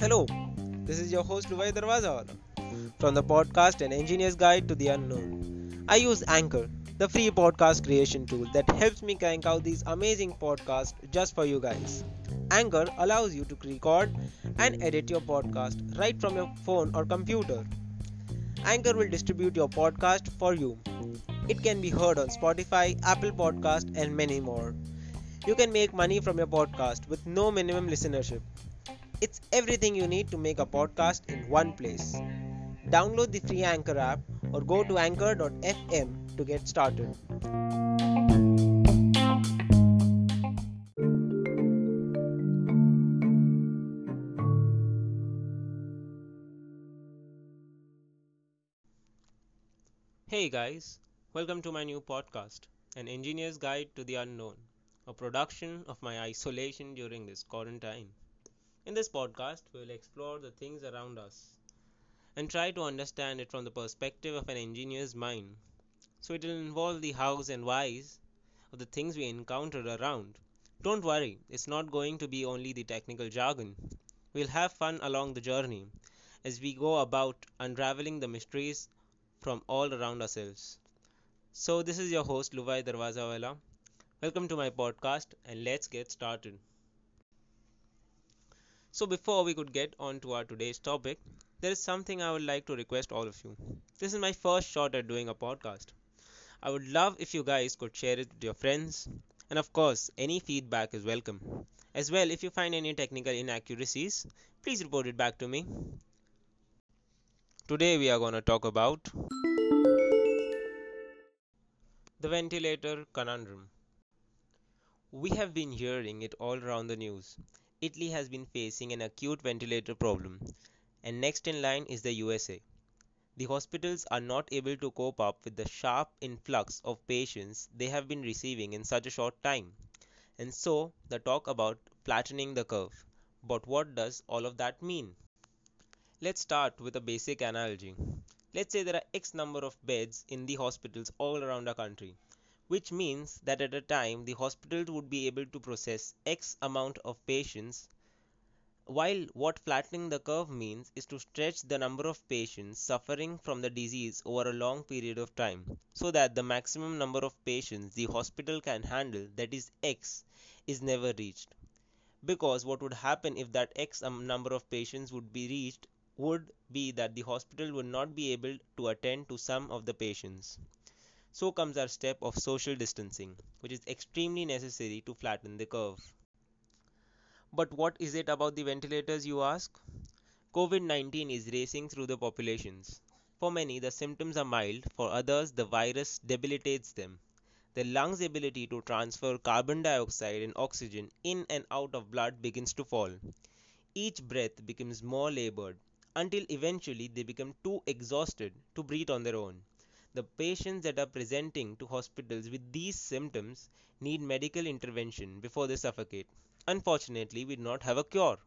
Hello, this is your host Luvai Darwazawala from the podcast An Engineer's Guide to the Unknown. I use Anchor, the free podcast creation tool that helps me crank out these amazing podcasts just for you guys. Anchor allows you to record and edit your podcast right from your phone or computer. Anchor will distribute your podcast for you. It can be heard on Spotify, Apple Podcast, and many more. You can make money from your podcast with no minimum listenership. It's everything you need to make a podcast in one place. Download the free Anchor app or go to anchor.fm to get started. Hey guys, welcome to my new podcast, An Engineer's Guide to the Unknown, a production of my isolation during this quarantine. In this podcast, we will explore the things around us and try to understand it from the perspective of an engineer's mind. So it will involve the hows and whys of the things we encounter around. Don't worry, it's not going to be only the technical jargon. We'll have fun along the journey as we go about unraveling the mysteries from all around ourselves. So, this is your host Luvai Darwazawala. Welcome to my podcast, and let's get started. So, before we could get on to our today's topic, there is something I would like to request all of you. This is my first shot at doing a podcast. I would love if you guys could share it with your friends, and of course, any feedback is welcome. As well, if you find any technical inaccuracies, please report it back to me. Today, we are going to talk about the ventilator conundrum. We have been hearing it all around the news. Italy has been facing an acute ventilator problem, and next in line is the USA. The hospitals are not able to cope up with the sharp influx of patients they have been receiving in such a short time. And so, the talk about flattening the curve. But what does all of that mean? Let's start with a basic analogy. Let's say there are X number of beds in the hospitals all around our country, which means that at a time the hospitals would be able to process X amount of patients. While what flattening the curve means is to stretch the number of patients suffering from the disease over a long period of time, so that the maximum number of patients the hospital can handle, that is X, is never reached. Because what would happen if that X number of patients would be reached would be that the hospital would not be able to attend to some of the patients. So comes our step of social distancing, which is extremely necessary to flatten the curve. But what is it about the ventilators, you ask? COVID 19 is racing through the populations. For many, the symptoms are mild, for others, the virus debilitates them. The lungs' ability to transfer carbon dioxide and oxygen in and out of blood begins to fall. Each breath becomes more labored, until eventually they become too exhausted to breathe on their own. The patients that are presenting to hospitals with these symptoms need medical intervention before they suffocate. Unfortunately, we do not have a cure.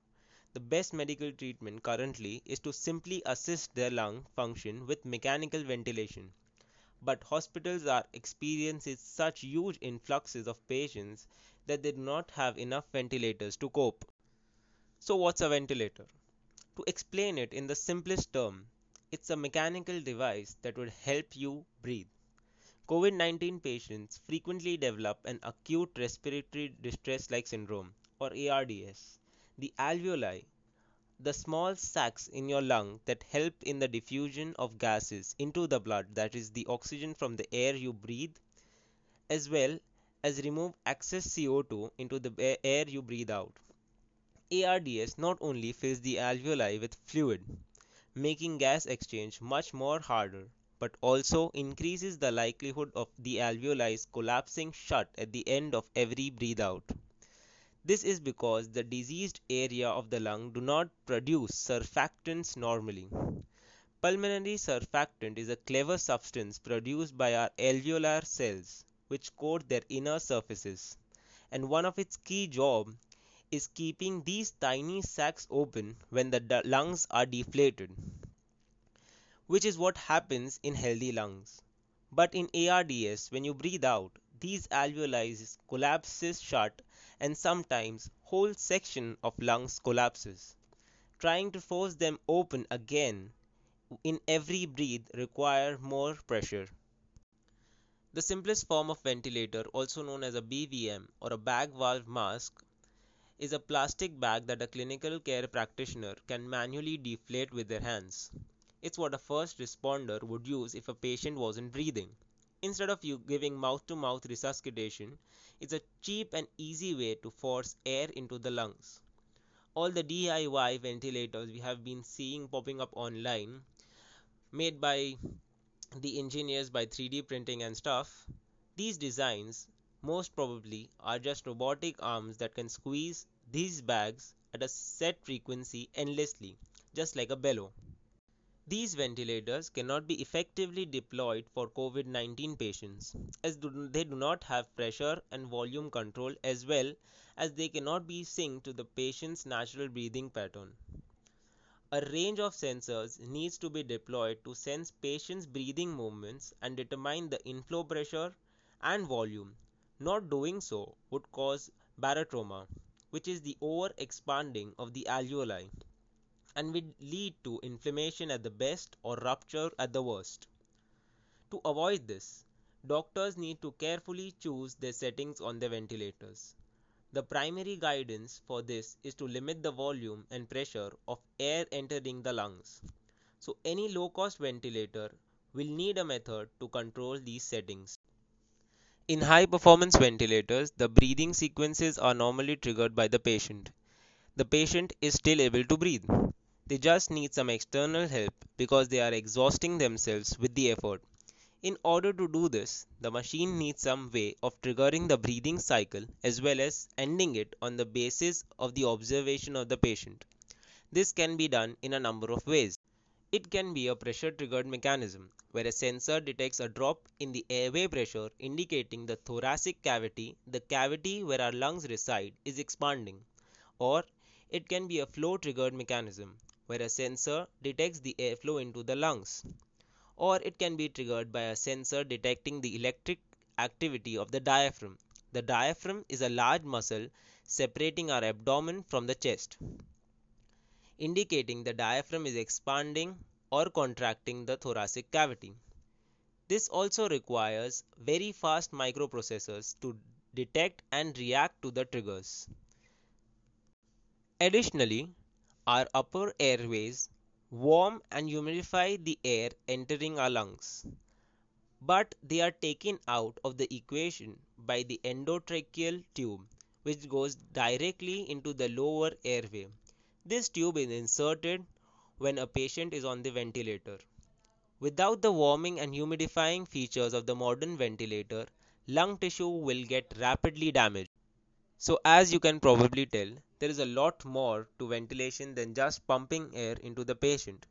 The best medical treatment currently is to simply assist their lung function with mechanical ventilation. But hospitals are experiencing such huge influxes of patients that they do not have enough ventilators to cope. So, what's a ventilator? To explain it in the simplest term, it's a mechanical device that would help you breathe. COVID 19 patients frequently develop an acute respiratory distress like syndrome or ARDS. The alveoli, the small sacs in your lung that help in the diffusion of gases into the blood, that is, the oxygen from the air you breathe, as well as remove excess CO2 into the air you breathe out. ARDS not only fills the alveoli with fluid, making gas exchange much more harder, but also increases the likelihood of the alveoli collapsing shut at the end of every breathe out. This is because the diseased area of the lung do not produce surfactants normally. Pulmonary surfactant is a clever substance produced by our alveolar cells which coat their inner surfaces and one of its key jobs is keeping these tiny sacs open when the lungs are deflated, which is what happens in healthy lungs. But in ARDS, when you breathe out, these alveoli collapses shut and sometimes whole section of lungs collapses. Trying to force them open again in every breath require more pressure. The simplest form of ventilator, also known as a BVM or a bag valve mask, is a plastic bag that a clinical care practitioner can manually deflate with their hands. It's what a first responder would use if a patient wasn't breathing. Instead of you giving mouth to mouth resuscitation, it's a cheap and easy way to force air into the lungs. All the DIY ventilators we have been seeing popping up online, made by the engineers by 3D printing and stuff, these designs most probably are just robotic arms that can squeeze these bags at a set frequency endlessly, just like a bellow. These ventilators cannot be effectively deployed for COVID 19 patients, as they do not have pressure and volume control as well as they cannot be synced to the patient's natural breathing pattern. A range of sensors needs to be deployed to sense patient's breathing movements and determine the inflow pressure and volume. Not doing so would cause barotrauma, which is the over expanding of the alveoli, and will lead to inflammation at the best or rupture at the worst. To avoid this, doctors need to carefully choose their settings on their ventilators. The primary guidance for this is to limit the volume and pressure of air entering the lungs. So any low cost ventilator will need a method to control these settings. In high performance ventilators, the breathing sequences are normally triggered by the patient. The patient is still able to breathe. They just need some external help because they are exhausting themselves with the effort. In order to do this, the machine needs some way of triggering the breathing cycle as well as ending it on the basis of the observation of the patient. This can be done in a number of ways. It can be a pressure triggered mechanism where a sensor detects a drop in the airway pressure indicating the thoracic cavity, the cavity where our lungs reside, is expanding. Or it can be a flow triggered mechanism where a sensor detects the airflow into the lungs or it can be triggered by a sensor detecting the electric activity of the diaphragm. The diaphragm is a large muscle separating our abdomen from the chest, indicating the diaphragm is expanding or contracting the thoracic cavity. This also requires very fast microprocessors to detect and react to the triggers. Additionally, our upper airways warm and humidify the air entering our lungs. But they are taken out of the equation by the endotracheal tube, which goes directly into the lower airway. This tube is inserted when a patient is on the ventilator. Without the warming and humidifying features of the modern ventilator, lung tissue will get rapidly damaged. So, as you can probably tell, there is a lot more to ventilation than just pumping air into the patient.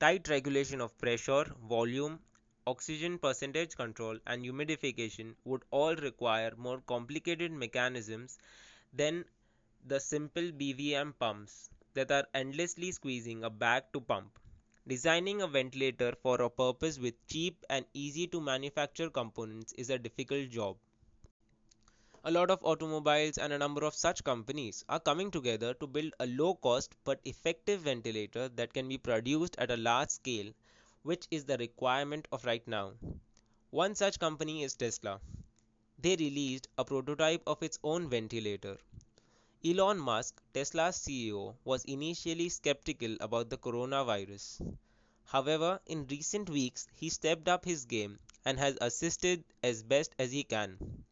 Tight regulation of pressure, volume, oxygen percentage control, and humidification would all require more complicated mechanisms than the simple BVM pumps that are endlessly squeezing a bag to pump. Designing a ventilator for a purpose with cheap and easy to manufacture components is a difficult job. A lot of automobiles and a number of such companies are coming together to build a low cost but effective ventilator that can be produced at a large scale, which is the requirement of right now. One such company is Tesla. They released a prototype of its own ventilator. Elon Musk, Tesla's CEO, was initially skeptical about the coronavirus. However, in recent weeks, he stepped up his game and has assisted as best as he can.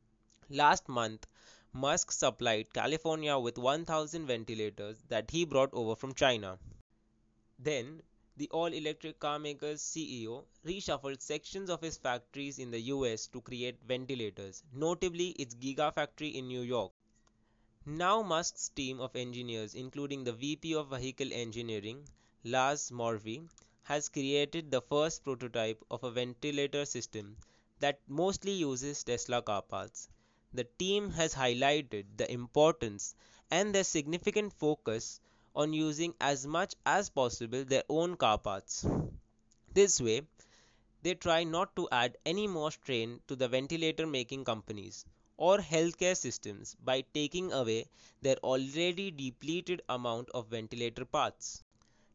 Last month, Musk supplied California with 1,000 ventilators that he brought over from China. Then, the all electric car maker's CEO reshuffled sections of his factories in the US to create ventilators, notably its Gigafactory in New York. Now, Musk's team of engineers, including the VP of Vehicle Engineering, Lars Moravy, has created the first prototype of a ventilator system that mostly uses Tesla car parts the team has highlighted the importance and their significant focus on using as much as possible their own car parts. This way, they try not to add any more strain to the ventilator making companies. Or healthcare systems by taking away their already depleted amount of ventilator parts.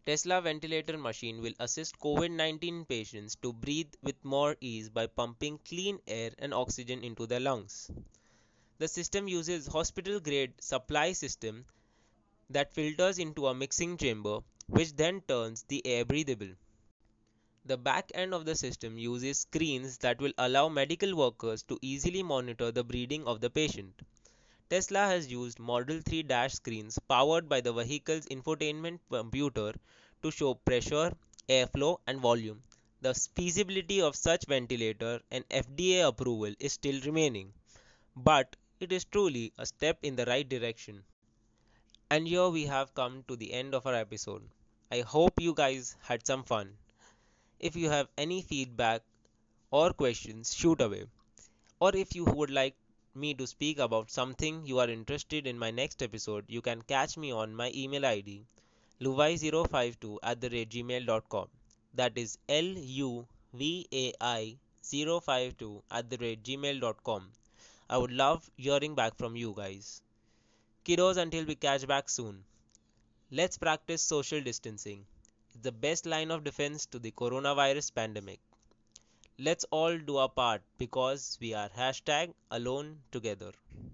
Tesla ventilator machine will assist COVID-19 patients to breathe with more ease by pumping clean air and oxygen into their lungs. The system uses hospital grade supply system that filters into a mixing chamber which then turns the air breathable. The back end of the system uses screens that will allow medical workers to easily monitor the breathing of the patient. Tesla has used Model 3 dash screens powered by the vehicle's infotainment computer to show pressure, airflow, and volume. The feasibility of such ventilator and FDA approval is still remaining, but it is truly a step in the right direction. And here we have come to the end of our episode. I hope you guys had some fun. If you have any feedback or questions, shoot away. Or if you would like me to speak about something you are interested in my next episode, you can catch me on my email ID luvai052 at the rate gmail.com. That is L U V A I 052 at the rate gmail.com. I would love hearing back from you guys. Kiddos, until we catch back soon. Let's practice social distancing the best line of defense to the coronavirus pandemic. Let's all do our part because we are hashtag alone together.